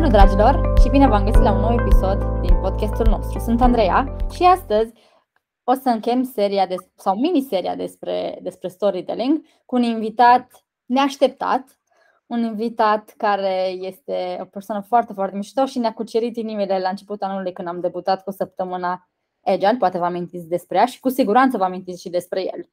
Salut dragilor și bine v-am găsit la un nou episod din podcastul nostru. Sunt Andreea și astăzi o să închem seria de, sau miniseria despre, despre storytelling cu un invitat neașteptat, un invitat care este o persoană foarte, foarte mișto și ne-a cucerit inimile la începutul anului când am debutat cu săptămâna Agile, poate vă amintiți despre ea și cu siguranță vă amintiți și despre el.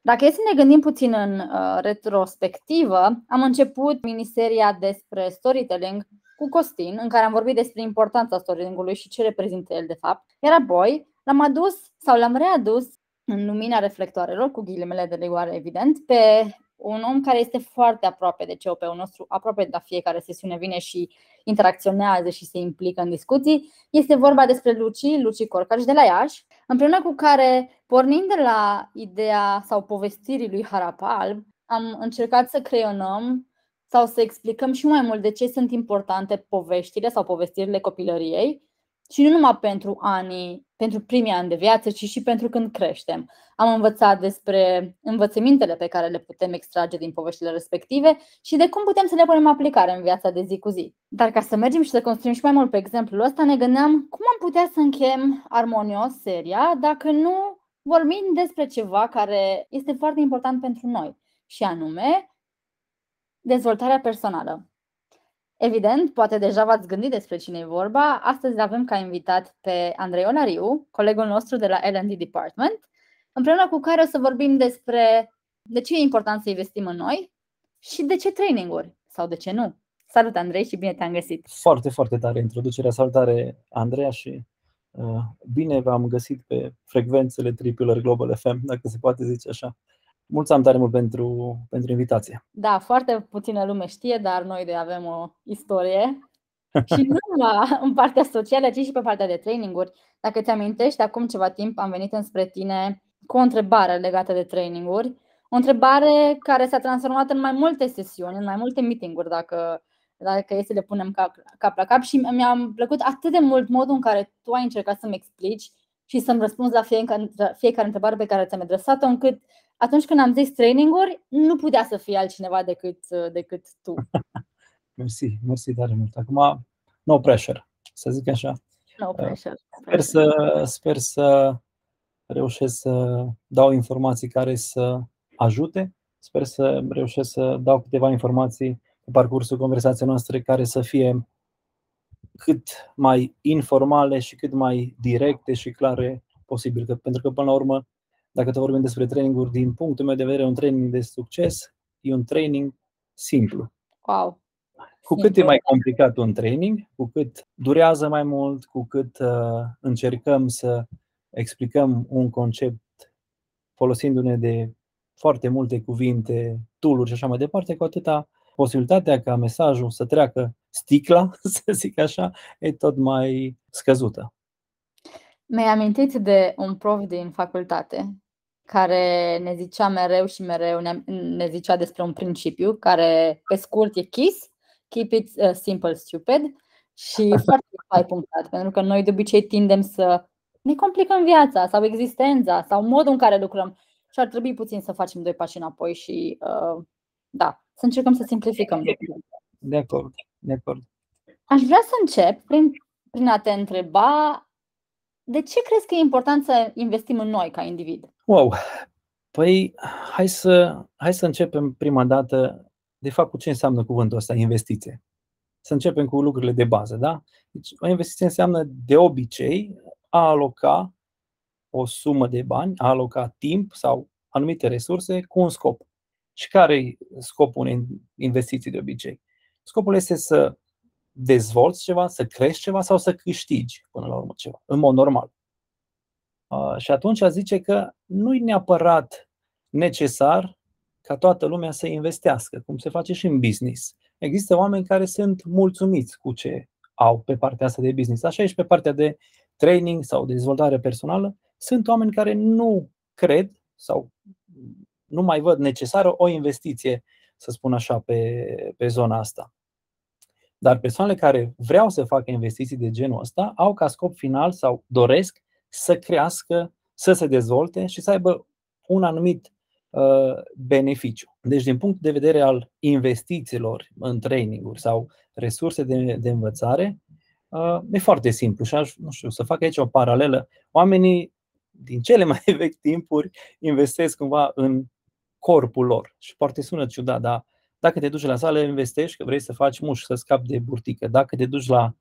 Dacă e să ne gândim puțin în uh, retrospectivă, am început miniseria despre storytelling cu Costin, în care am vorbit despre importanța storytelling-ului și ce reprezintă el de fapt. Iar apoi l-am adus sau l-am readus în lumina reflectoarelor, cu ghilimele de rigoare evident, pe un om care este foarte aproape de COP-ul nostru, aproape de la fiecare sesiune vine și interacționează și se implică în discuții. Este vorba despre Luci, Luci Corcaș de la Iași, împreună cu care, pornind de la ideea sau povestirii lui Harapal, am încercat să creionăm sau să explicăm și mai mult de ce sunt importante poveștile sau povestirile copilăriei și nu numai pentru anii, pentru primii ani de viață, ci și pentru când creștem. Am învățat despre învățămintele pe care le putem extrage din poveștile respective și de cum putem să le punem aplicare în viața de zi cu zi. Dar ca să mergem și să construim și mai mult pe exemplul ăsta, ne gândeam cum am putea să închem armonios seria dacă nu vorbim despre ceva care este foarte important pentru noi, și anume dezvoltarea personală. Evident, poate deja v-ați gândit despre cine e vorba. Astăzi avem ca invitat pe Andrei Olariu, colegul nostru de la L&D Department, împreună cu care o să vorbim despre de ce e important să investim în noi și de ce traininguri sau de ce nu. Salut Andrei și bine te-am găsit! Foarte, foarte tare introducerea. Salutare Andreea și uh, bine v-am găsit pe frecvențele Tripular Global FM, dacă se poate zice așa. Mulțumim tare mult pentru, pentru invitație. Da, foarte puțină lume știe, dar noi de avem o istorie. și nu numai în partea socială, ci și pe partea de traininguri. Dacă ți amintești, acum ceva timp am venit înspre tine cu o întrebare legată de traininguri. O întrebare care s-a transformat în mai multe sesiuni, în mai multe meeting-uri, dacă, dacă e să le punem cap, cap la cap. Și mi-a plăcut atât de mult modul în care tu ai încercat să-mi explici și să-mi răspunzi la fiecare, fiecare întrebare pe care ți-am adresat-o, încât atunci când am zis traininguri, nu putea să fie altcineva decât, decât tu. mersi, mersi tare mult. Acum, no pressure, să zic așa. No pressure. Sper să, sper să reușesc să dau informații care să ajute. Sper să reușesc să dau câteva informații pe parcursul conversației noastre care să fie cât mai informale și cât mai directe și clare posibil. Pentru că, până la urmă, dacă te vorbim despre traininguri, din punctul meu de vedere, un training de succes e un training simplu. Wow. Cu cât e mai complicat un training, cu cât durează mai mult, cu cât uh, încercăm să explicăm un concept folosindu-ne de foarte multe cuvinte, tool și așa mai departe, cu atâta posibilitatea ca mesajul să treacă sticla, să zic așa, e tot mai scăzută. Mi-ai amintit de un prof din facultate care ne zicea mereu și mereu, ne, ne zicea despre un principiu care pe scurt e KISS, Keep it uh, simple, stupid și foarte ai punctat, pentru că noi de obicei tindem să ne complicăm viața sau existența sau modul în care lucrăm și ar trebui puțin să facem doi pași înapoi și uh, da, să încercăm să simplificăm De acord, de acord. Aș vrea să încep prin, prin a te întreba de ce crezi că e important să investim în noi ca individ? Wow! Păi, hai să, hai să începem prima dată, de fapt, cu ce înseamnă cuvântul ăsta, investiție. Să începem cu lucrurile de bază, da? Deci, o investiție înseamnă, de obicei, a aloca o sumă de bani, a aloca timp sau anumite resurse cu un scop. Și care e scopul unei investiții de obicei? Scopul este să dezvolți ceva, să crești ceva sau să câștigi până la urmă ceva, în mod normal. Uh, și atunci zice că nu e neapărat necesar ca toată lumea să investească, cum se face și în business. Există oameni care sunt mulțumiți cu ce au pe partea asta de business. Așa e și pe partea de training sau de dezvoltare personală. Sunt oameni care nu cred sau nu mai văd necesară o investiție, să spun așa, pe, pe zona asta. Dar persoanele care vreau să facă investiții de genul ăsta au ca scop final sau doresc să crească, să se dezvolte și să aibă un anumit beneficiu. Deci, din punct de vedere al investițiilor în traininguri sau resurse de, de învățare, e foarte simplu și aș, nu știu, să fac aici o paralelă. Oamenii din cele mai vechi timpuri investesc cumva în corpul lor. Și poate sună ciudat, dar dacă te duci la sală, investești că vrei să faci mușchi, să scapi de burtică. Dacă te duci la,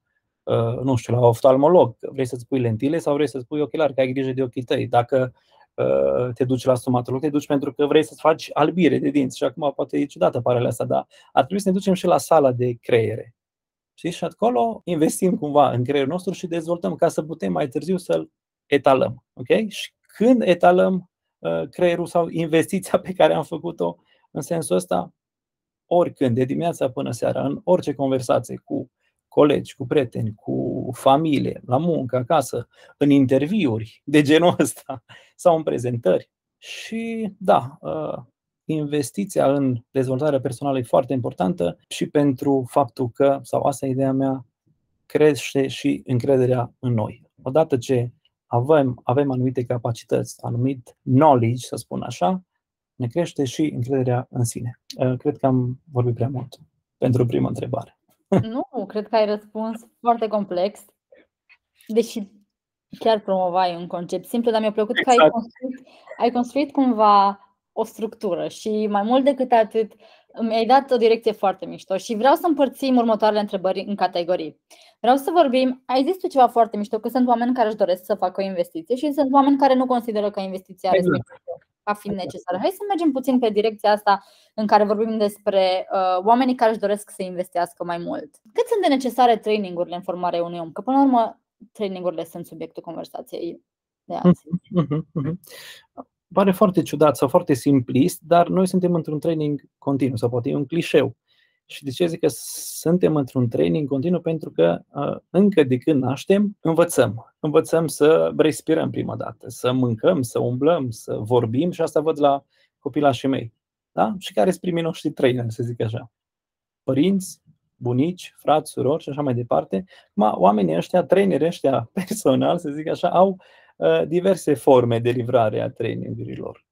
uh, nu știu, la oftalmolog, vrei să-ți pui lentile sau vrei să-ți pui ochelari, că ai grijă de ochii tăi. Dacă uh, te duci la stomatolog, te duci pentru că vrei să-ți faci albire de dinți. Și acum poate e ciudată paralele asta, dar ar trebui să ne ducem și la sala de creiere. Și Și acolo investim cumva în creierul nostru și dezvoltăm ca să putem mai târziu să-l etalăm. Okay? Și când etalăm uh, creierul sau investiția pe care am făcut-o în sensul ăsta, oricând, de dimineața până seara, în orice conversație cu colegi, cu prieteni, cu familie, la muncă, acasă, în interviuri de genul ăsta sau în prezentări. Și da, uh, investiția în dezvoltarea personală e foarte importantă și pentru faptul că, sau asta e ideea mea, crește și încrederea în noi. Odată ce avem, avem anumite capacități, anumit knowledge, să spun așa, ne crește și încrederea în sine. Uh, cred că am vorbit prea mult pentru prima întrebare. Nu, cred că ai răspuns foarte complex, deși chiar promovai un concept simplu, dar mi-a plăcut exact. că ai exact. construit, ai construit cumva o structură și mai mult decât atât, mi-ai dat o direcție foarte mișto și vreau să împărțim următoarele întrebări în categorii. Vreau să vorbim, ai zis tu ceva foarte mișto, că sunt oameni care își doresc să facă o investiție și sunt oameni care nu consideră că investiția exact. respectivă a fi exact. necesară. Hai să mergem puțin pe direcția asta în care vorbim despre uh, oamenii care își doresc să investească mai mult. Cât sunt de necesare trainingurile în formarea unui om? Că până la urmă trainingurile sunt subiectul conversației de azi. Uh-huh, uh-huh pare foarte ciudat sau foarte simplist, dar noi suntem într-un training continuu, sau poate e un clișeu. Și de ce zic că suntem într-un training continuu? Pentru că uh, încă de când naștem, învățăm. Învățăm să respirăm prima dată, să mâncăm, să umblăm, să vorbim și asta văd la copilașii mei. Da? Și care sunt primii noștri trainer, să zic așa. Părinți, bunici, frați, surori și așa mai departe. Ma, oamenii ăștia, traineri ăștia personal, să zic așa, au Uh, diverse forme de livrare a trainingurilor.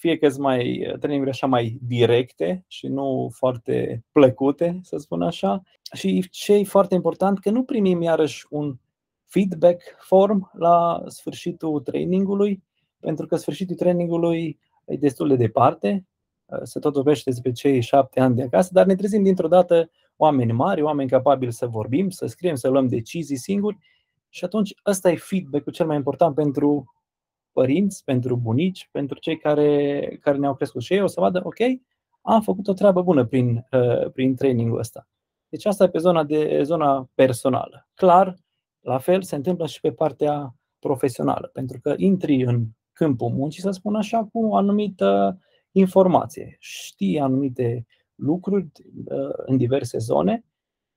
Fie că sunt mai uh, traininguri așa mai directe și nu foarte plăcute, să spun așa. Și ce e foarte important, că nu primim iarăși un feedback form la sfârșitul trainingului, pentru că sfârșitul trainingului e destul de departe, uh, se tot vorbește despre cei șapte ani de acasă, dar ne trezim dintr-o dată oameni mari, oameni capabili să vorbim, să scriem, să luăm decizii singuri și atunci ăsta e feedback-ul cel mai important pentru părinți, pentru bunici, pentru cei care, care ne-au crescut. Și ei o să vadă, ok, am făcut o treabă bună prin, uh, prin trainingul ăsta. Deci asta e pe zona, de, zona personală. Clar, la fel se întâmplă și pe partea profesională, pentru că intri în câmpul muncii, să spun așa, cu o anumită informație. Știi anumite lucruri uh, în diverse zone,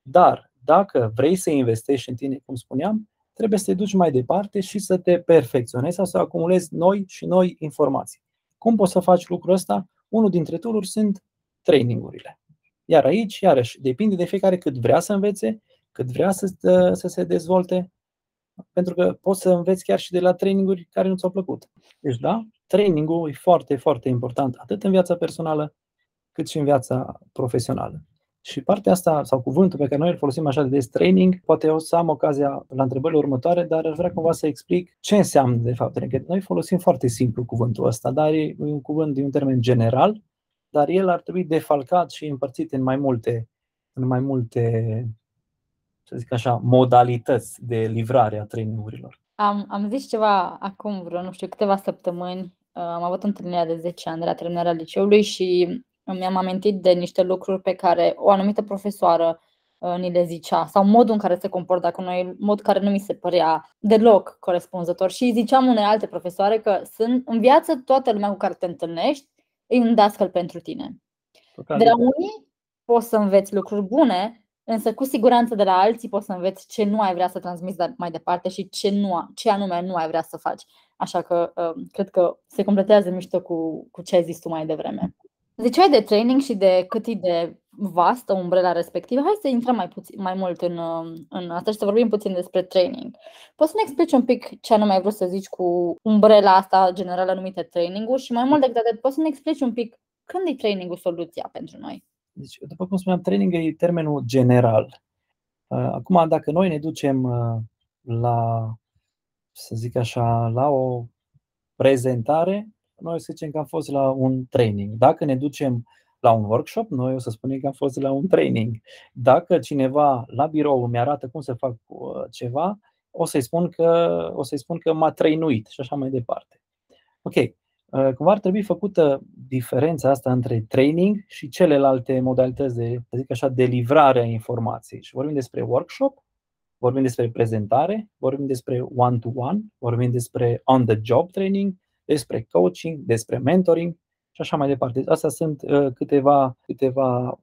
dar dacă vrei să investești în tine, cum spuneam, trebuie să te duci mai departe și să te perfecționezi sau să acumulezi noi și noi informații. Cum poți să faci lucrul ăsta? Unul dintre tooluri sunt trainingurile. Iar aici, iarăși, depinde de fiecare cât vrea să învețe, cât vrea să, să se dezvolte, pentru că poți să înveți chiar și de la traininguri care nu ți-au plăcut. Deci, da, trainingul e foarte, foarte important, atât în viața personală, cât și în viața profesională. Și partea asta, sau cuvântul pe care noi îl folosim așa de des, training, poate o să am ocazia la întrebările următoare, dar aș vrea cumva să explic ce înseamnă de fapt training. Noi folosim foarte simplu cuvântul ăsta, dar e un cuvânt din un termen general, dar el ar trebui defalcat și împărțit în mai multe, în mai multe să zic așa, modalități de livrare a trainingurilor. Am, am zis ceva acum vreo, nu știu, câteva săptămâni. Am avut întâlnirea de 10 ani de la terminarea liceului și mi-am amintit de niște lucruri pe care o anumită profesoară uh, ni le zicea sau modul în care se comporta cu noi, mod care nu mi se părea deloc corespunzător și ziceam unei alte profesoare că sunt în viață toată lumea cu care te întâlnești e un dascăl pentru tine. Total. De la unii poți să înveți lucruri bune, însă cu siguranță de la alții poți să înveți ce nu ai vrea să transmiți mai departe și ce, nu, ce anume nu ai vrea să faci. Așa că uh, cred că se completează mișto cu, cu ce ai zis tu mai devreme. Ziceai de training și de cât e de vastă umbrela respectivă. Hai să intrăm mai, puțin, mai mult în, în asta și să vorbim puțin despre training. Poți să ne explici un pic ce anume ai vrut să zici cu umbrela asta generală numită training și mai mult decât atât, poți să ne explici un pic când e training soluția pentru noi? Deci, după cum spuneam, training e termenul general. Uh, acum, dacă noi ne ducem uh, la, să zic așa, la o prezentare, noi să zicem că am fost la un training. Dacă ne ducem la un workshop, noi o să spunem că am fost la un training. Dacă cineva la birou mi arată cum să fac uh, ceva, o să-i spun că, o să-i spun că m-a trăinuit și așa mai departe. Ok, uh, cumva ar trebui făcută diferența asta între training și celelalte modalități de, să zic așa, de livrare a informației. Și vorbim despre workshop, vorbim despre prezentare, vorbim despre one-to-one, vorbim despre on-the-job training, despre coaching, despre mentoring și așa mai departe. Astea sunt uh, câteva, câteva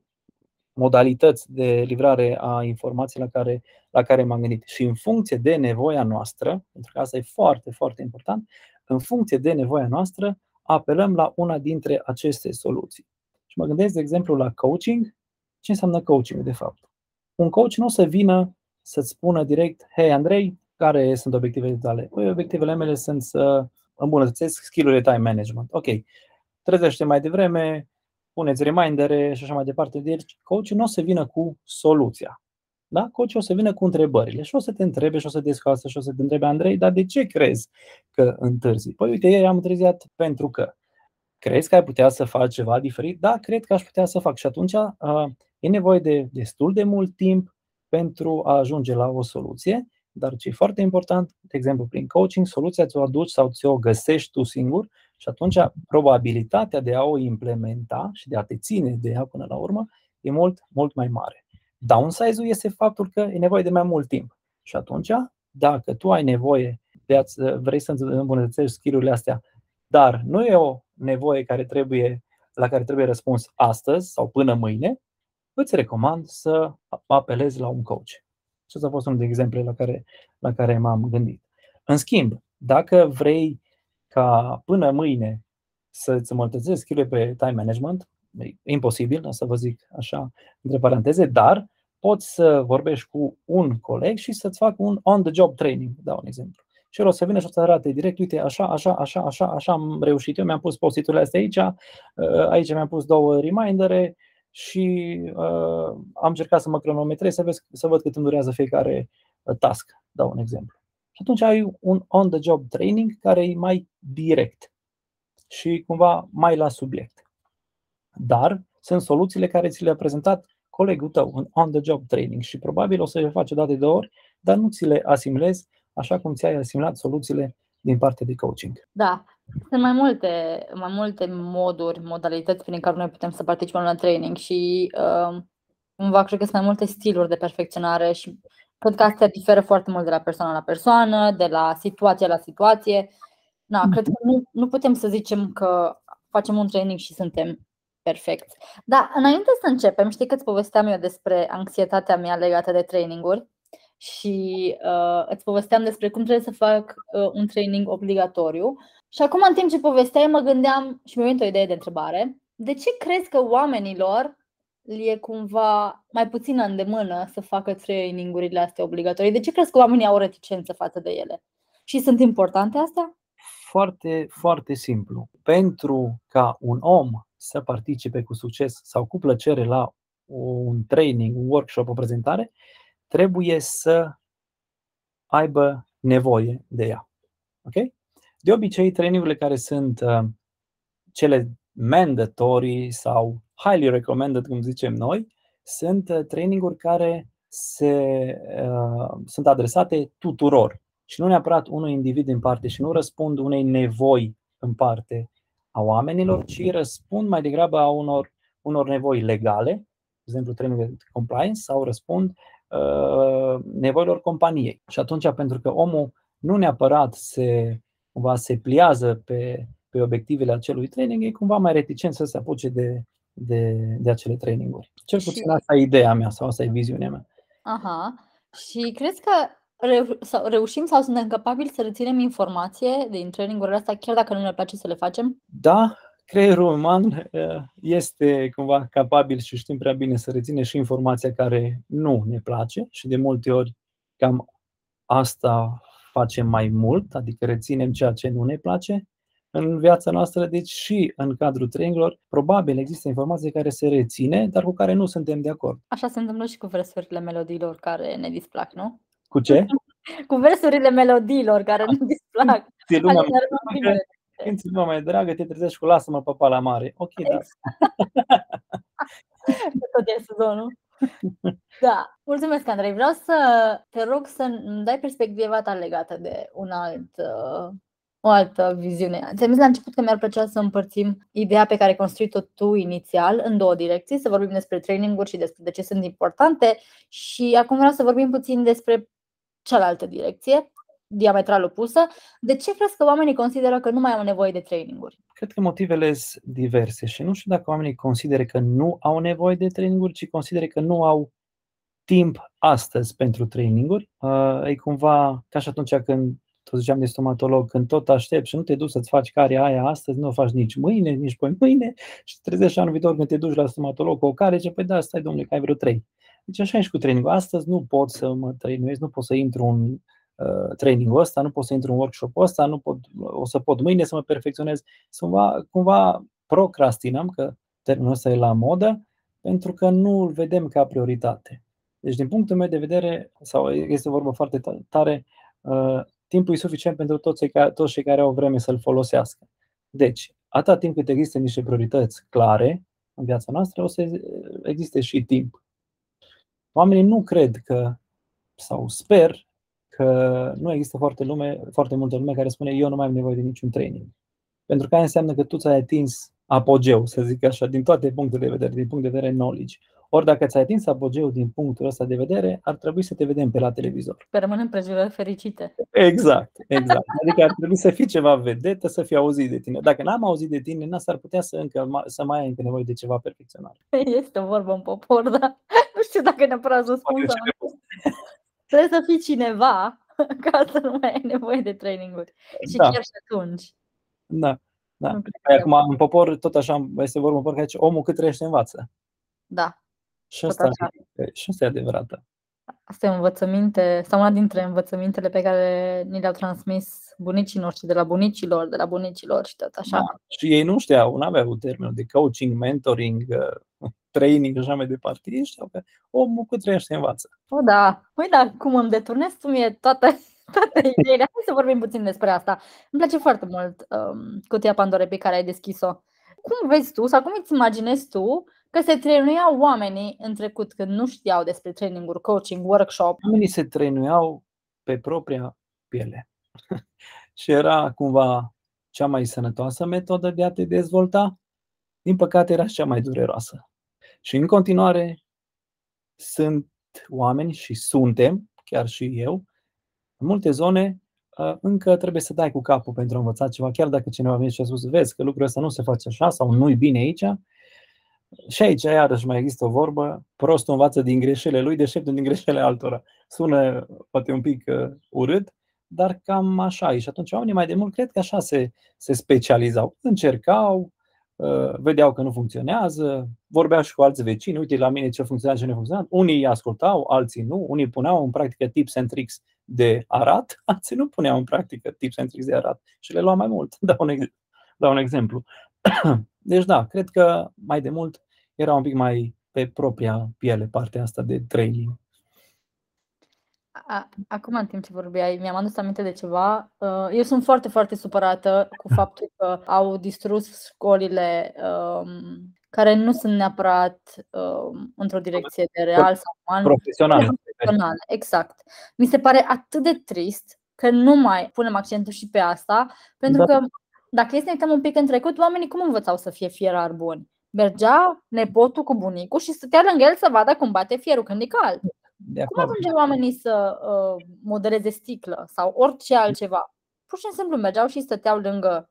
modalități de livrare a informației la care, la care m-am gândit. Și în funcție de nevoia noastră, pentru că asta e foarte, foarte important, în funcție de nevoia noastră, apelăm la una dintre aceste soluții. Și mă gândesc, de exemplu, la coaching. Ce înseamnă coaching, de fapt? Un coach nu o să vină să-ți spună direct, hei Andrei, care sunt obiectivele tale? Păi obiectivele mele sunt să îmbunătățesc skill-urile time management. Ok, trezește mai devreme, puneți remindere și așa mai departe. Deci coachul nu o să vină cu soluția. Da? Coachul o să vină cu întrebările și o să te întrebe și o să te scoasă și o să te întrebe, Andrei, dar de ce crezi că întârzi? Păi uite, ieri am întârziat pentru că. Crezi că ai putea să faci ceva diferit? Da, cred că aș putea să fac. Și atunci uh, e nevoie de destul de mult timp pentru a ajunge la o soluție, dar ce e foarte important, de exemplu, prin coaching, soluția ți-o aduci sau ți-o găsești tu singur și atunci probabilitatea de a o implementa și de a te ține de ea până la urmă e mult, mult mai mare. Downside-ul este faptul că e nevoie de mai mult timp. Și atunci, dacă tu ai nevoie de a vrei să îmbunătățești skill astea, dar nu e o nevoie care trebuie, la care trebuie răspuns astăzi sau până mâine, îți recomand să apelezi la un coach. Și asta a fost unul de exemple la care, la care m-am gândit. În schimb, dacă vrei ca până mâine să-ți îmbunătățești skill pe time management, e imposibil, asta vă zic așa între paranteze, dar poți să vorbești cu un coleg și să-ți facă un on-the-job training, dau un exemplu. Și el o să vină și o să arate direct, uite, așa, așa, așa, așa, așa am reușit eu, mi-am pus postiturile astea aici, uh, aici mi-am pus două remindere și uh, am încercat să mă cronometrez, să, vezi, să văd cât îmi durează fiecare uh, task, dau un exemplu. Și atunci ai un on-the-job training care e mai direct și cumva mai la subiect. Dar sunt soluțiile care ți le-a prezentat colegul tău în on-the-job training și probabil o să le faci o dată de ori, dar nu ți le asimilezi așa cum ți-ai asimilat soluțiile din partea de coaching. Da, sunt mai multe, mai multe moduri, modalități prin care noi putem să participăm la training și uh, cumva cred că sunt mai multe stiluri de perfecționare și cred că astea diferă foarte mult de la persoană la persoană, de la situație la situație. Na, cred că nu, nu putem să zicem că facem un training și suntem perfecți. Dar înainte să începem, știi că îți povesteam eu despre anxietatea mea legată de traininguri și uh, îți povesteam despre cum trebuie să fac uh, un training obligatoriu. Și acum, în timp ce povesteai, mă gândeam și mi-a venit o idee de întrebare. De ce crezi că oamenilor e cumva mai puțin îndemână să facă trainingurile astea obligatorii? De ce crezi că oamenii au reticență față de ele? Și sunt importante astea? Foarte, foarte simplu. Pentru ca un om să participe cu succes sau cu plăcere la un training, un workshop, o prezentare, trebuie să aibă nevoie de ea. Okay? De obicei, trainingurile care sunt uh, cele mandatory sau highly recommended, cum zicem noi, sunt uh, traininguri care se, uh, sunt adresate tuturor și nu neapărat unui individ în parte și nu răspund unei nevoi în parte a oamenilor, ci răspund mai degrabă a unor, unor nevoi legale, de exemplu training de compliance, sau răspund uh, nevoilor companiei. Și atunci, pentru că omul nu neapărat se, cumva, se pliază pe, pe obiectivele acelui training, e cumva mai reticent să se apuce de, de, de acele traininguri. Cel puțin și... asta e ideea mea sau asta e viziunea mea. Aha. Și crezi că reu- sau reușim sau suntem capabili să reținem informație din trainingurile astea chiar dacă nu ne place să le facem? Da, creierul uman uh, este cumva capabil și știm prea bine să reține și informația care nu ne place și de multe ori cam asta facem mai mult, adică reținem ceea ce nu ne place în viața noastră, deci și în cadrul triunghiilor, probabil există informații care se reține, dar cu care nu suntem de acord. Așa se întâmplă și cu versurile melodiilor care ne displac, nu? Cu ce? cu versurile melodiilor care ne displac. Ție lumea, când ți mai dragă, te trezești cu lasă-mă papa la mare. Ok, da. Exact. Tot e sezonul. Da. Mulțumesc, Andrei. Vreau să te rog să îmi dai perspectiva ta legată de un alt, uh, o altă viziune. Ți-am zis la început că mi-ar plăcea să împărțim ideea pe care ai construit-o tu inițial în două direcții, să vorbim despre traininguri și despre de ce sunt importante și acum vreau să vorbim puțin despre cealaltă direcție, diametral opusă. De ce crezi că oamenii consideră că nu mai au nevoie de traininguri? Cred că motivele sunt diverse și nu știu dacă oamenii consideră că nu au nevoie de traininguri, ci consideră că nu au timp astăzi pentru traininguri. Uh, e cumva ca și atunci când tot ziceam de stomatolog, când tot aștept și nu te duci să-ți faci care aia astăzi, nu o faci nici mâine, nici poi mâine și te trezești anul viitor când te duci la stomatolog cu o care, ce păi da, stai domnule, că ai vreo trei. Deci așa e și cu trainingul. Astăzi nu pot să mă trăinuiesc, nu pot să intru în uh, trainingul ăsta, nu pot să intru în workshop-ul ăsta, nu pot, o să pot mâine să mă perfecționez. Cumva, cumva procrastinăm, că termenul ăsta e la modă, pentru că nu îl vedem ca prioritate. Deci, din punctul meu de vedere, sau este vorba foarte tare, uh, timpul e suficient pentru toți, toți cei care au vreme să-l folosească. Deci, atâta timp cât există niște priorități clare în viața noastră, o să existe și timp. Oamenii nu cred că, sau sper că nu există foarte, lume, foarte multă lume care spune eu nu mai am nevoie de niciun training. Pentru că aia înseamnă că tu ți-ai atins apogeu, să zic așa, din toate punctele de vedere, din punct de vedere knowledge. Ori dacă ți-ai atins apogeul din punctul ăsta de vedere, ar trebui să te vedem pe la televizor. Pe rămânem împrejurări fericite. Exact, exact. Adică ar trebui să fii ceva vedetă, să fii auzit de tine. Dacă n-am auzit de tine, n-ar putea să, încă, să mai ai încă nevoie de ceva perfecționare. Este o vorbă în popor, dar nu știu dacă neapărat răspuns. Trebuie să fii cineva ca să nu mai ai nevoie de traininguri. Și da. chiar și atunci. Da. Da. Păi acum, în popor, tot așa, este vorba în popor că omul cât trăiește învață. Da. Și asta, e, și asta e adevărată. Asta e învățăminte, sau una dintre învățămintele pe care ni le-au transmis bunicii noștri, de la bunicilor, de la bunicilor și tot așa. Da. Și ei nu știau, nu aveau termenul de coaching, mentoring, uh, training și așa mai departe. Ei știau că omul cu trăiește învață. O, da. Păi da, cum îmi deturnez tu mie toate, toate ideile. Hai să vorbim puțin despre asta. Îmi place foarte mult um, cutia Pandore pe care ai deschis-o. Cum vezi tu sau cum îți imaginezi tu că se trăinuiau oamenii în trecut când nu știau despre traininguri, coaching, workshop. Oamenii se trăinuiau pe propria piele. și era cumva cea mai sănătoasă metodă de a te dezvolta. Din păcate era cea mai dureroasă. Și în continuare sunt oameni și suntem, chiar și eu, în multe zone ă, încă trebuie să dai cu capul pentru a învăța ceva, chiar dacă cineva vine și a spus, vezi că lucrul ăsta nu se face așa sau nu-i bine aici, și aici, iarăși, mai există o vorbă, prostul învață din greșelile lui, deșteptul din greșelile altora. Sună poate un pic uh, urât, dar cam așa e. Și atunci oamenii mai de mult cred că așa se, se specializau. Încercau, uh, vedeau că nu funcționează, vorbeau și cu alți vecini, uite la mine ce funcționează, ce nu funcționează. Unii ascultau, alții nu, unii puneau în practică tips and tricks de arat, alții nu puneau în practică tips and tricks de arat și le luau mai mult. Dau un, dau un exemplu. Deci da, cred că mai de mult era un pic mai pe propria piele partea asta de training. Acum, în timp ce vorbeai, mi-am adus aminte de ceva. Uh, eu sunt foarte, foarte supărată cu faptul că au distrus școlile um, care nu sunt neapărat um, într-o direcție de real sau uman. Profesional. Profesional, exact. Mi se pare atât de trist că nu mai punem accentul și pe asta, pentru da. că dacă este să ne uităm un pic în trecut, oamenii cum învățau să fie fierari buni? Mergea nepotul cu bunicul și stătea lângă el să vadă cum bate fierul când e cald. De cum ajunge oamenii să uh, modeleze sticlă sau orice altceva? Pur și simplu mergeau și stăteau lângă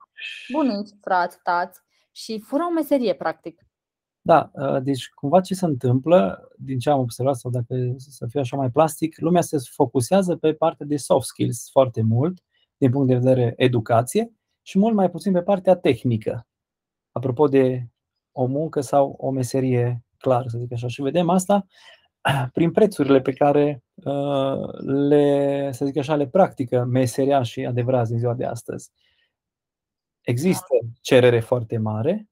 bunici, frați, tați și furau meserie, practic. Da, uh, deci cumva ce se întâmplă, din ce am observat, sau dacă să fiu așa mai plastic, lumea se focusează pe partea de soft skills foarte mult, din punct de vedere educație, și mult mai puțin pe partea tehnică. apropo de o muncă sau o meserie clară, să zic așa. Și vedem asta prin prețurile pe care uh, le, să zic așa, le practică meseriașii adevărați din ziua de astăzi. Există cerere foarte mare,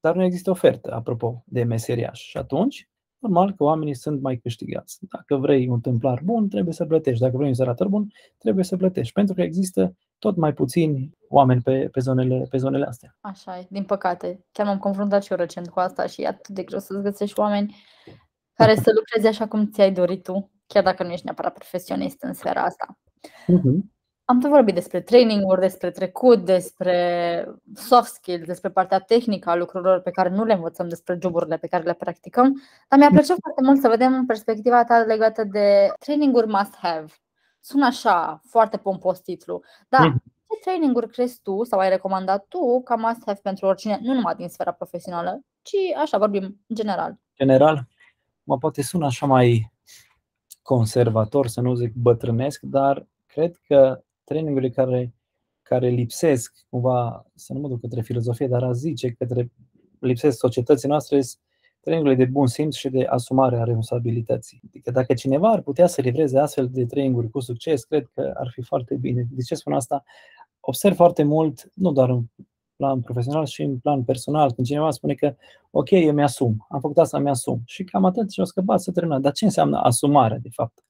dar nu există ofertă, apropo de meseriaș. Și atunci, normal că oamenii sunt mai câștigați. Dacă vrei un templar bun, trebuie să plătești. Dacă vrei un zărator bun, trebuie să plătești. Pentru că există tot mai puțini oameni pe, pe, zonele, pe zonele astea. Așa e, din păcate. Chiar m-am confruntat și eu recent cu asta și e atât de greu să-ți găsești oameni care să lucreze așa cum ți-ai dorit tu, chiar dacă nu ești neapărat profesionist în sfera asta. Uh-huh. Am tot vorbit despre training-uri, despre trecut, despre soft skills, despre partea tehnică a lucrurilor pe care nu le învățăm, despre joburile pe care le practicăm, dar mi-a plăcut foarte mult să vedem perspectiva ta legată de training-uri must-have. Sună așa, foarte pompos titlu, dar mm. ce training-uri crezi tu sau ai recomandat tu ca must-have pentru oricine, nu numai din sfera profesională, ci așa vorbim general? General, mă poate sună așa mai conservator, să nu zic bătrânesc, dar cred că trainingurile care, care lipsesc, cumva, să nu mă duc către filozofie, dar a zice către lipsesc societății noastre, trainingurile de bun simț și de asumare a responsabilității. Adică dacă cineva ar putea să livreze astfel de traininguri cu succes, cred că ar fi foarte bine. De ce spun asta? Observ foarte mult, nu doar în plan profesional, și în plan personal, când cineva spune că, ok, eu mi-asum, am făcut asta, mi-asum. Și cam atât și o scăpat să termină. Dar ce înseamnă asumarea, de fapt?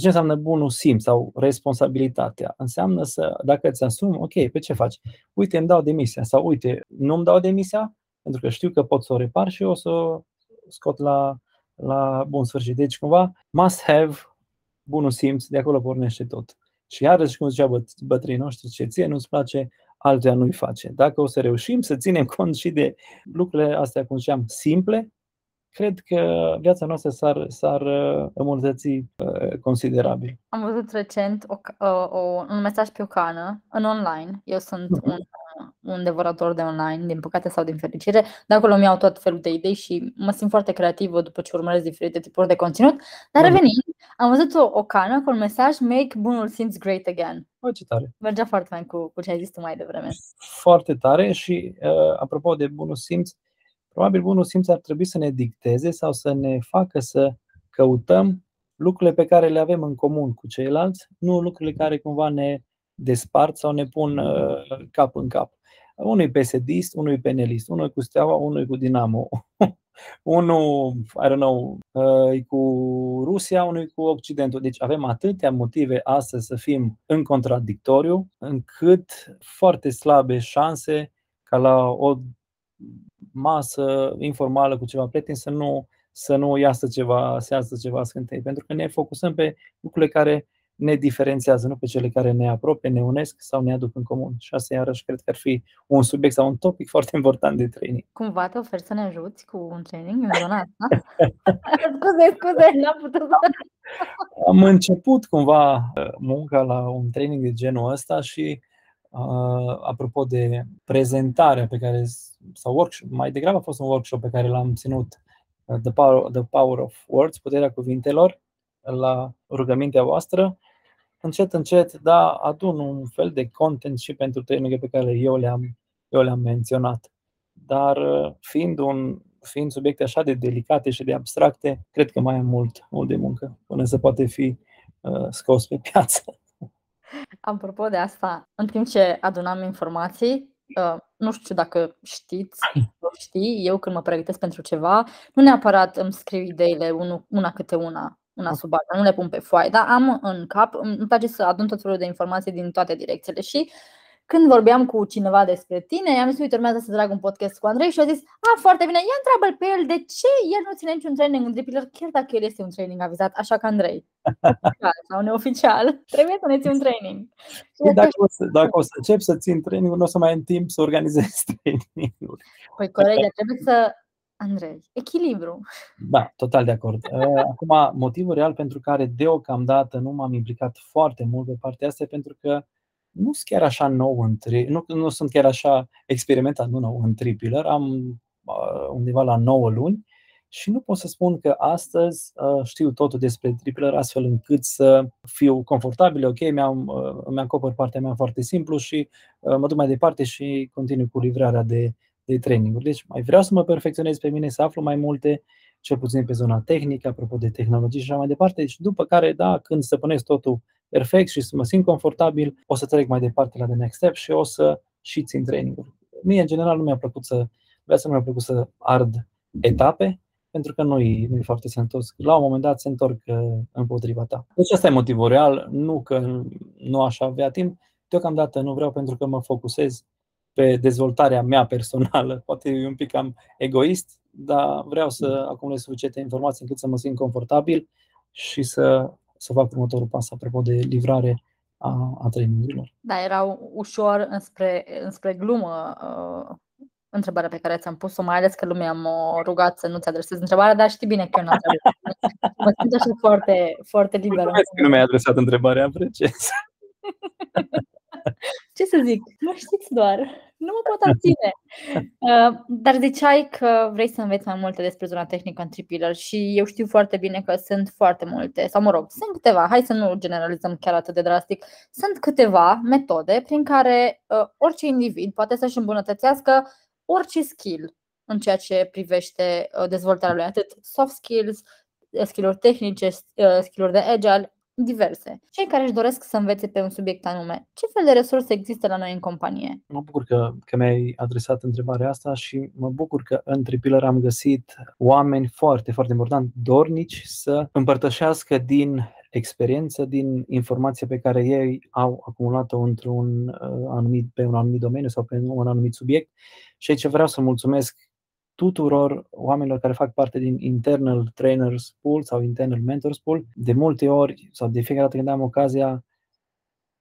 Ce înseamnă bunul simț sau responsabilitatea? Înseamnă să, dacă îți asumi, ok, pe ce faci? Uite, îmi dau demisia sau uite, nu îmi dau demisia pentru că știu că pot să o repar și o să o scot la, la bun sfârșit. Deci, cumva, must have bunul simț, de acolo pornește tot. Și iarăși, cum zicea bătrânii noștri, ce ție nu-ți place, altuia nu-i face. Dacă o să reușim să ținem cont și de lucrurile astea, cum ziceam, simple, cred că viața noastră s-ar, s-ar uh, îmbunătăți uh, considerabil. Am văzut recent o, o, un mesaj pe o cană în online. Eu sunt uh-huh. un, un devorator de online, din păcate sau din fericire. De acolo mi-au tot felul de idei și mă simt foarte creativă după ce urmăresc diferite tipuri de conținut. Dar uh-huh. revenind, am văzut o, o cană cu un mesaj Make bunul simț great again. O, ce tare. Mergea foarte fain cu, cu ce ai zis tu mai devreme. Foarte tare și uh, apropo de bunul simț, Probabil bunul simț ar trebui să ne dicteze sau să ne facă să căutăm lucrurile pe care le avem în comun cu ceilalți, nu lucrurile care cumva ne despart sau ne pun uh, cap în cap. Unul e PSD, unul e penelist, unul e cu Steaua, unul e cu Dinamo, unul, I don't know, uh, e cu Rusia, unul e cu Occidentul. Deci avem atâtea motive astăzi să fim în contradictoriu, încât foarte slabe șanse ca la o masă informală cu ceva prieteni să nu, să nu iasă ceva, să iasă ceva scântei. Pentru că ne focusăm pe lucrurile care ne diferențiază, nu pe cele care ne apropie, ne unesc sau ne aduc în comun. Și asta iarăși cred că ar fi un subiect sau un topic foarte important de training. Cumva te oferi să ne ajuți cu un training în zona asta? scuze, scuze, n-am putut să... Am început cumva uh, munca la un training de genul ăsta și uh, apropo de prezentarea pe care sau workshop, mai degrabă a fost un workshop pe care l-am ținut uh, The Power, The Power of Words, puterea cuvintelor, la rugămintea voastră. Încet, încet, da, adun un fel de content și pentru training pe care eu le-am, eu le-am menționat. Dar uh, fiind, un, fiind subiecte așa de delicate și de abstracte, cred că mai am mult, mult de muncă până să poate fi uh, scos pe piață. Apropo de asta, în timp ce adunam informații, Uh, nu știu dacă știți, știi, eu când mă pregătesc pentru ceva, nu neapărat îmi scriu ideile una câte una, una sub alta, nu le pun pe foaie, dar am în cap, îmi place să adun tot felul de informații din toate direcțiile și când vorbeam cu cineva despre tine, i-am zis, uite, urmează să trag un podcast cu Andrei și a zis, a, foarte bine, ia întreabă pe el de ce el nu ține niciun training în dripilor, chiar dacă el este un training avizat, așa ca Andrei. sau neoficial, trebuie să ne ții un training. Păi dacă, o să, dacă o să încep să țin training nu o să mai am timp să organizez training-uri. Păi corect, trebuie să Andrei, echilibru. Da, total de acord. Uh, acum, motivul real pentru care deocamdată nu m-am implicat foarte mult pe partea asta e pentru că nu sunt chiar așa nou în tri, nu, nu sunt chiar așa experimentat, nu nou în tripiller, am uh, undeva la 9 luni și nu pot să spun că astăzi uh, știu totul despre tripiller astfel încât să fiu confortabil, ok, mi-am, uh, mi-am acopăr partea mea foarte simplu și uh, mă duc mai departe și continui cu livrarea de, de traininguri. Deci mai vreau să mă perfecționez pe mine, să aflu mai multe, cel puțin pe zona tehnică, apropo de tehnologie și așa mai departe. Deci după care, da, când stăpânesc totul perfect și să mă simt confortabil, o să trec mai departe la the next step și o să și țin traininguri. Mie, în general, nu mi-a plăcut să, viața nu mi-a plăcut să ard etape, pentru că nu e, nu e foarte sănătos. La un moment dat se întorc uh, împotriva ta. Deci asta e motivul real, nu că nu aș avea timp, deocamdată nu vreau pentru că mă focusez pe dezvoltarea mea personală. Poate e un pic cam egoist, dar vreau să acumulez suficiente informații încât să mă simt confortabil și să, să fac următorul pas apropo de livrare a, a trainingurilor. Da, era ușor înspre, înspre glumă uh, întrebarea pe care ți-am pus-o, mai ales că lumea m-a rugat să nu-ți adresez întrebarea, dar știi bine că eu nu am Mă simt așa foarte, foarte liberă. Nu mi-ai adresat întrebarea, apreciez. Ce să zic? Nu știți doar. Nu mă pot abține. Uh, dar ziceai că vrei să înveți mai multe despre zona tehnică în Tripiller și eu știu foarte bine că sunt foarte multe, sau mă rog, sunt câteva, hai să nu generalizăm chiar atât de drastic, sunt câteva metode prin care uh, orice individ poate să-și îmbunătățească orice skill în ceea ce privește uh, dezvoltarea lui, atât soft skills, skill-uri tehnice, skill-uri de agile, diverse. Cei care își doresc să învețe pe un subiect anume, ce fel de resurse există la noi în companie? Mă bucur că, că mi-ai adresat întrebarea asta și mă bucur că în Tripiller am găsit oameni foarte, foarte important, dornici să împărtășească din experiență, din informația pe care ei au acumulat-o într-un uh, anumit, pe un anumit domeniu sau pe un anumit subiect. Și aici vreau să mulțumesc tuturor oamenilor care fac parte din Internal Trainers Pool sau Internal Mentors Pool. De multe ori sau de fiecare dată când am ocazia,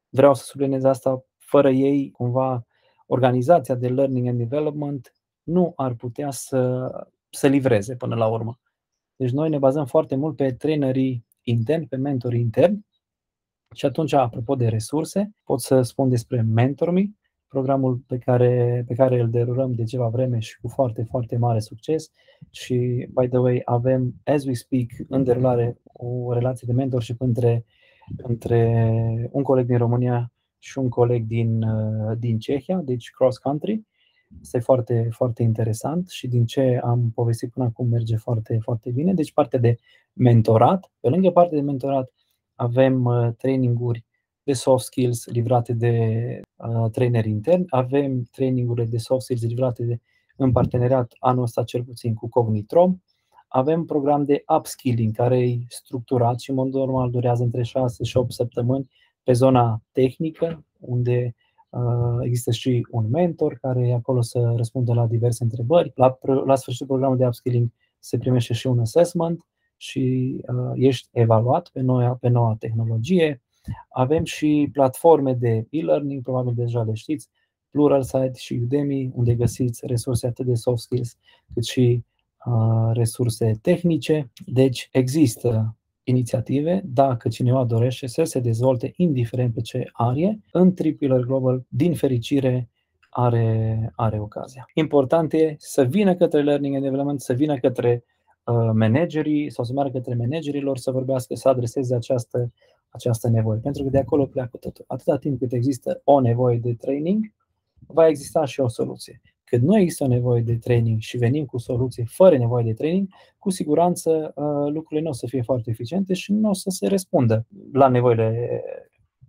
vreau să subliniez asta, fără ei, cumva, organizația de Learning and Development nu ar putea să, să livreze până la urmă. Deci noi ne bazăm foarte mult pe trainerii interni, pe mentorii interni și atunci, apropo de resurse, pot să spun despre MentorMe, programul pe care, pe care îl derulăm de ceva vreme și cu foarte, foarte mare succes și, by the way, avem, as we speak, în derulare o relație de mentorship între, între un coleg din România și un coleg din, uh, din Cehia, deci cross country. Este foarte, foarte interesant și din ce am povestit până acum merge foarte, foarte bine. Deci partea de mentorat, pe lângă partea de mentorat avem uh, traininguri de soft skills livrate de uh, traineri interni, avem trainingurile de soft skills livrate de, în parteneriat anul ăsta cel puțin cu Cognitrom, avem program de upskilling care e structurat și în mod normal durează între 6 și 8 săptămâni pe zona tehnică, unde uh, există și un mentor care e acolo să răspundă la diverse întrebări. La, la sfârșitul programului de upskilling se primește și un assessment și uh, ești evaluat pe noua, pe noua tehnologie. Avem și platforme de e-learning, probabil deja le știți, Pluralsight și Udemy, unde găsiți resurse atât de soft skills cât și uh, resurse tehnice. Deci există inițiative, dacă cineva dorește să se dezvolte, indiferent pe ce are, în Tripiller Global, din fericire, are, are ocazia. Important e să vină către Learning and Development, să vină către uh, managerii sau să meargă către managerilor să vorbească, să adreseze această această nevoie, pentru că de acolo pleacă totul. Atâta timp cât există o nevoie de training, va exista și o soluție. Când nu există o nevoie de training și venim cu soluții fără nevoie de training, cu siguranță uh, lucrurile nu o să fie foarte eficiente și nu o să se răspundă la nevoile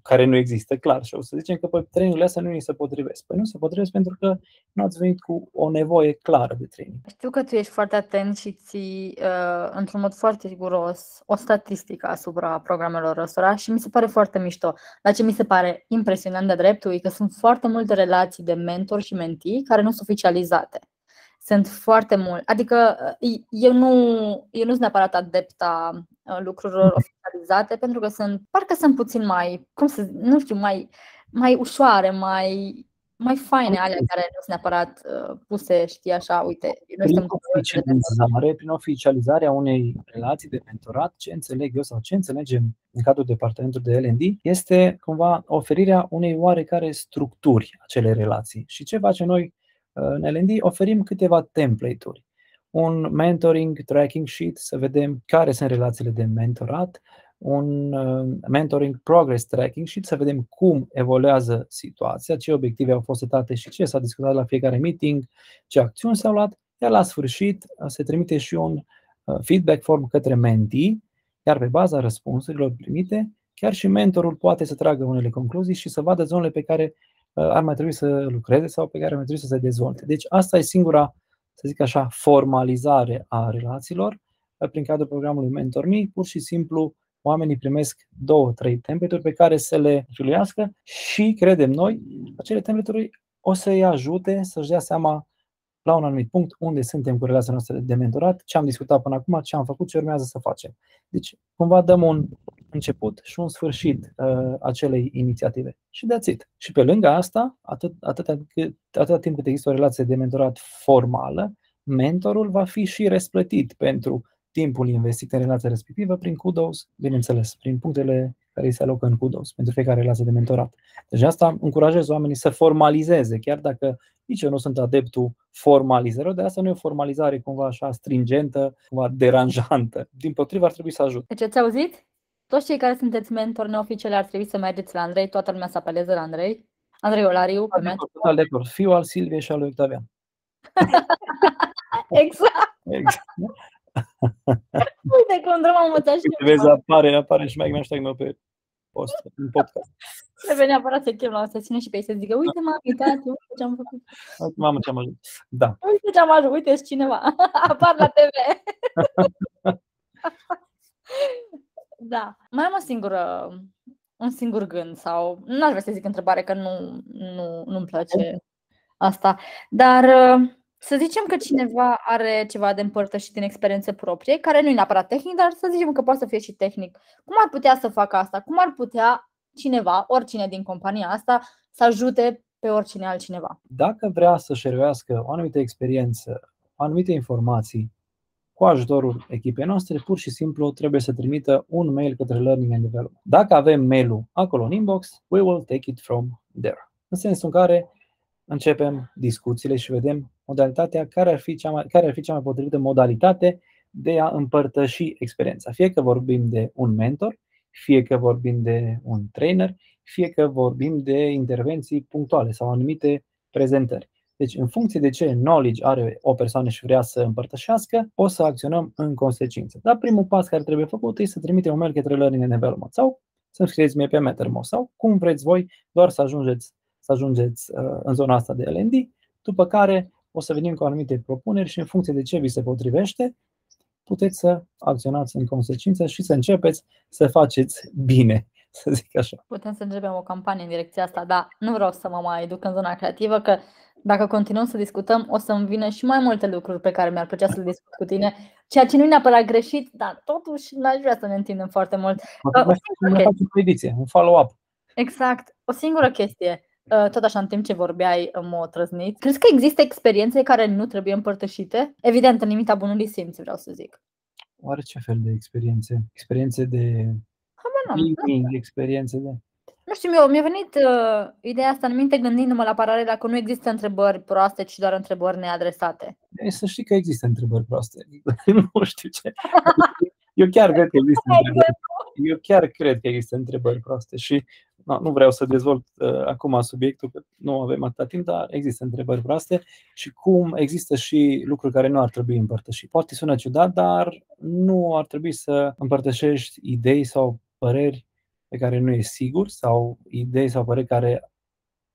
care nu există, clar. Și o să zicem că păi, trainingurile astea nu ni se potrivesc. Păi nu se potrivesc pentru că nu ați venit cu o nevoie clară de training. Știu că tu ești foarte atent și ții uh, într-un mod foarte riguros o statistică asupra programelor ăstora și mi se pare foarte mișto. Dar ce mi se pare impresionant de dreptul e că sunt foarte multe relații de mentor și mentii care nu sunt oficializate. Sunt foarte mult. Adică uh, eu nu, eu nu sunt neapărat adepta uh, lucrurilor oficializate pentru că sunt, parcă sunt puțin mai, cum să nu știu, mai, mai ușoare, mai, mai faine alea care nu sunt neapărat uh, puse, știi, așa, uite, noi prin oficializare, prin oficializarea unei relații de mentorat, ce înțeleg eu sau ce înțelegem în cadrul departamentului de L&D, este cumva oferirea unei oarecare structuri acelei relații. Și ce facem noi în LND oferim câteva template-uri. Un mentoring tracking sheet, să vedem care sunt relațiile de mentorat, un uh, mentoring progress tracking și să vedem cum evoluează situația, ce obiective au fost setate și ce s-a discutat la fiecare meeting, ce acțiuni s-au luat, iar la sfârșit uh, se trimite și un uh, feedback form către mentee, iar pe baza răspunsurilor primite, chiar și mentorul poate să tragă unele concluzii și să vadă zonele pe care ar mai trebui să lucreze sau pe care ar mai trebui să se dezvolte. Deci asta e singura, să zic așa, formalizare a relațiilor prin cadrul programului MentorMe, pur și simplu oamenii primesc două, trei template pe care să le filiască și, credem noi, acele template o să-i ajute să-și dea seama la un anumit punct unde suntem cu relația noastră de mentorat, ce am discutat până acum, ce am făcut, ce urmează să facem. Deci, cumva dăm un început și un sfârșit uh, acelei inițiative. Și de it. Și pe lângă asta, atât, atâta, atâta timp cât există o relație de mentorat formală, mentorul va fi și răsplătit pentru timpul investit în relația respectivă prin kudos, bineînțeles, prin punctele care îi se alocă în kudos pentru fiecare relație de mentorat. Deci asta încurajez oamenii să formalizeze, chiar dacă nici eu nu sunt adeptul formalizării, de asta nu e o formalizare cumva așa stringentă, cumva deranjantă. Din potrivă ar trebui să ajute. Deci ați auzit? Toți cei care sunteți mentori neoficiali ar trebui să mergeți la Andrei, toată lumea să apeleze la Andrei. Andrei Olariu, pe mentor. Total de acord. Fiul al Silviei și al lui Octavian. exact. exact. Uite cum drum am învățat și Vezi, apare, apare și mai hashtag meu pe post, în podcast. Trebuie neapărat să chem la o sesiune și pe ei să zică, uite m-am uitat, uite ce am făcut. Mamă, ce am ajuns. Da. Uite ce am ajuns, uite cineva. Apar la TV. da. Mai am o singură, un singur gând sau, nu aș vrea să zic întrebare, că nu, nu, nu-mi place asta, dar să zicem că cineva are ceva de împărtășit în experiențe proprie, care nu e neapărat tehnic, dar să zicem că poate să fie și tehnic. Cum ar putea să facă asta? Cum ar putea cineva, oricine din compania asta, să ajute pe oricine altcineva? Dacă vrea să șeruiască o anumită experiență, anumite informații cu ajutorul echipei noastre, pur și simplu trebuie să trimită un mail către Learning and Development. Dacă avem mailul acolo în inbox, we will take it from there. În sensul în care începem discuțiile și vedem modalitatea care ar fi cea mai, care ar fi cea mai potrivită modalitate de a împărtăși experiența. Fie că vorbim de un mentor, fie că vorbim de un trainer, fie că vorbim de intervenții punctuale sau anumite prezentări. Deci, în funcție de ce knowledge are o persoană și vrea să împărtășească, o să acționăm în consecință. Dar primul pas care trebuie făcut este să trimitem un mail către Learning and Development sau să-mi scrieți mie pe Mattermost sau cum vreți voi, doar să ajungeți să ajungeți uh, în zona asta de LND, după care o să venim cu anumite propuneri și în funcție de ce vi se potrivește, puteți să acționați în consecință și să începeți să faceți bine, să zic așa. Putem să începem o campanie în direcția asta, dar nu vreau să mă mai duc în zona creativă, că dacă continuăm să discutăm, o să-mi vină și mai multe lucruri pe care mi-ar plăcea să le discut cu tine, ceea ce nu e neapărat greșit, dar totuși n-aș vrea să ne întindem foarte mult. Poate mai facem o ediție, un follow-up. Exact. O singură chestie. Uh, tot așa în timp ce vorbeai în mod trăznit. Crezi că există experiențe care nu trebuie împărtășite? Evident, în limita bunului simț, vreau să zic. Oare ce fel de experiențe? Experiențe de Habar experiențe de... Nu știu, mi-a, mi venit uh, ideea asta în minte gândindu-mă la paralela că nu există întrebări proaste, ci doar întrebări neadresate. E, să știi că există întrebări proaste. nu știu ce. Eu chiar cred că există întrebări. Eu chiar cred că există întrebări proaste și no, nu vreau să dezvolt uh, acum subiectul, că nu avem atâta timp, dar există întrebări proaste și cum există și lucruri care nu ar trebui împărtășite. Poate sună ciudat, dar nu ar trebui să împărtășești idei sau păreri pe care nu e sigur sau idei sau păreri care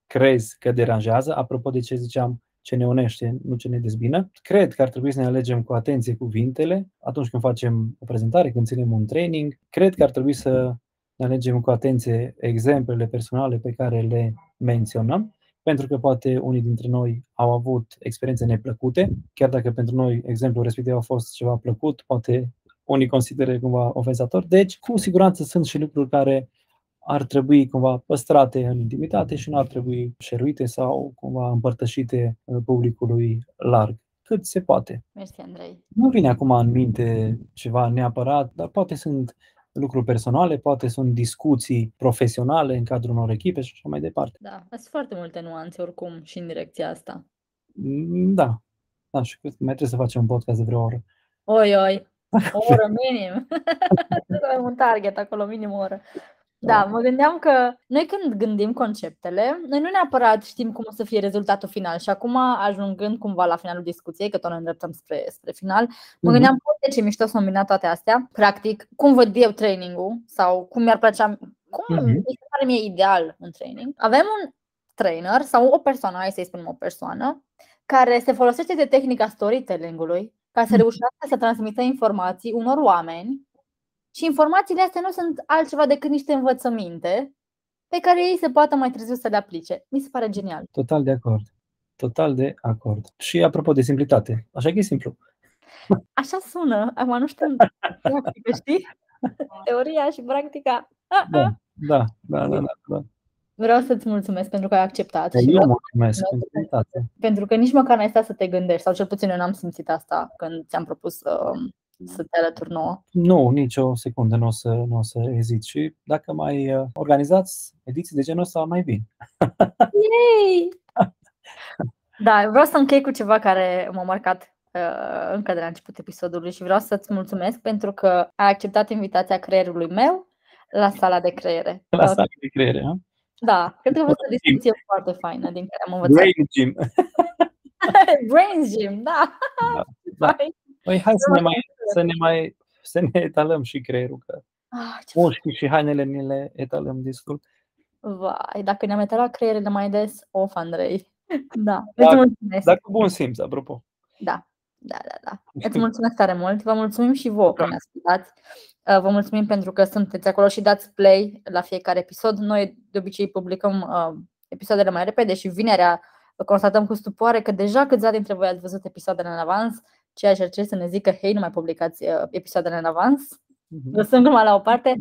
crezi că deranjează. Apropo de ce ziceam, ce ne unește, nu ce ne dezbină. Cred că ar trebui să ne alegem cu atenție cuvintele atunci când facem o prezentare, când ținem un training. Cred că ar trebui să ne alegem cu atenție exemplele personale pe care le menționăm, pentru că poate unii dintre noi au avut experiențe neplăcute, chiar dacă pentru noi exemplul respectiv a fost ceva plăcut, poate unii consideră cumva ofensator. Deci, cu siguranță sunt și lucruri care ar trebui cumva păstrate în intimitate și nu ar trebui șeruite sau cumva împărtășite publicului larg cât se poate. Mersi, Andrei. Nu vine acum în minte ceva neapărat, dar poate sunt lucruri personale, poate sunt discuții profesionale în cadrul unor echipe și așa mai departe. Da, sunt foarte multe nuanțe oricum și în direcția asta. Mm, da, da și cred că mai trebuie să facem un podcast de vreo oră. Oi, oi. O oră minim. Avem un target acolo, minim o oră. Da, mă gândeam că noi când gândim conceptele, noi nu neapărat știm cum o să fie rezultatul final și acum ajungând cumva la finalul discuției, că tot ne îndreptăm spre, spre final, mă Mhm. gândeam cum de ce mișto să combina toate astea, practic, cum văd eu training-ul sau cum mi-ar plăcea, cum Mhm. mi se pare mie ideal un training. Avem un trainer sau o persoană, hai să-i spunem o persoană, care se folosește de tehnica storytelling-ului ca să Mhm. reușească să transmită informații unor oameni și informațiile astea nu sunt altceva decât niște învățăminte pe care ei se poată mai târziu să le aplice. Mi se pare genial. Total de acord. Total de acord. Și apropo de simplitate, așa că e simplu. Așa sună, acum nu știu în practică, știi? Teoria și practica. Ah, Da, ah. da, da, da, da. da. Vreau să-ți mulțumesc pentru că ai acceptat și Eu vreau, mulțumesc vreau pentru să- invitație. pentru că nici măcar n-ai stat să te gândești, sau cel puțin eu n-am simțit asta când ți-am propus uh, să te alături nouă. Nu, nici o secundă nu o să, nu o să ezit. Și dacă mai uh, organizați ediții de genul ăsta, mai vin. Yay! Da, vreau să închei cu ceva care m-a marcat uh, încă de la început episodului și vreau să-ți mulțumesc pentru că ai acceptat invitația creierului meu la sala de creiere. La sala de creiere. ha? Da, cred că a fost o discuție foarte faină din care am învățat. Brain gym. Brains Gym, da. Da. Vai. Păi hai să ne mai, să ne mai să ne etalăm și creierul, că Ah, ce mușchii și hainele ne le etalăm destul. Vai, dacă ne-am etalat creierele mai des, of, Andrei. Da, Da, îți mulțumesc. Dar cu bun simț, apropo. Da, da, da, da. Îți mulțumesc tare mult. Vă mulțumim și vouă că ne ascultați. Uh, Vă mulțumim pentru că sunteți acolo și dați play la fiecare episod. Noi de obicei publicăm uh, episoadele mai repede și vinerea constatăm cu stupoare că deja câțiva dintre voi ați văzut episoadele în avans, ceea ce ar trebui să ne zică, hei, nu mai publicați uh, episoadele în avans. Mhm. Lăsăm gluma la o parte.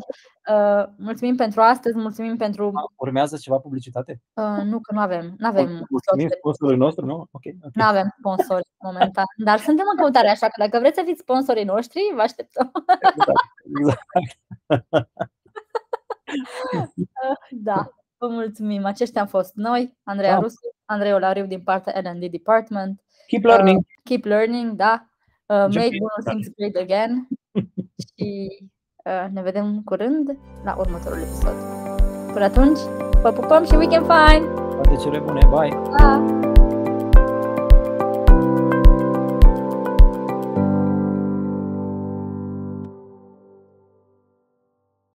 Uh, mulțumim pentru astăzi, mulțumim pentru... Urmează ceva publicitate? Uh, nu, că nu avem. Nu avem Mulțumim sponsorul nostru, nu? Ok. ok. Nu avem sponsori momentan, dar suntem în căutare, așa că dacă vreți să fiți sponsorii noștri, vă așteptăm. Exact, exact. Da, vă mulțumim. Aceștia am fost noi, Andreea Da. Rusu, Andrei Olariu din partea L&D Department. Keep learning. Keep learning, da. Uh, make Începem. bunul simț great again. Și uh, ne vedem curând la următorul episod. Până atunci, vă pupăm și weekend fine! Toate cele bune. Bye. Pa!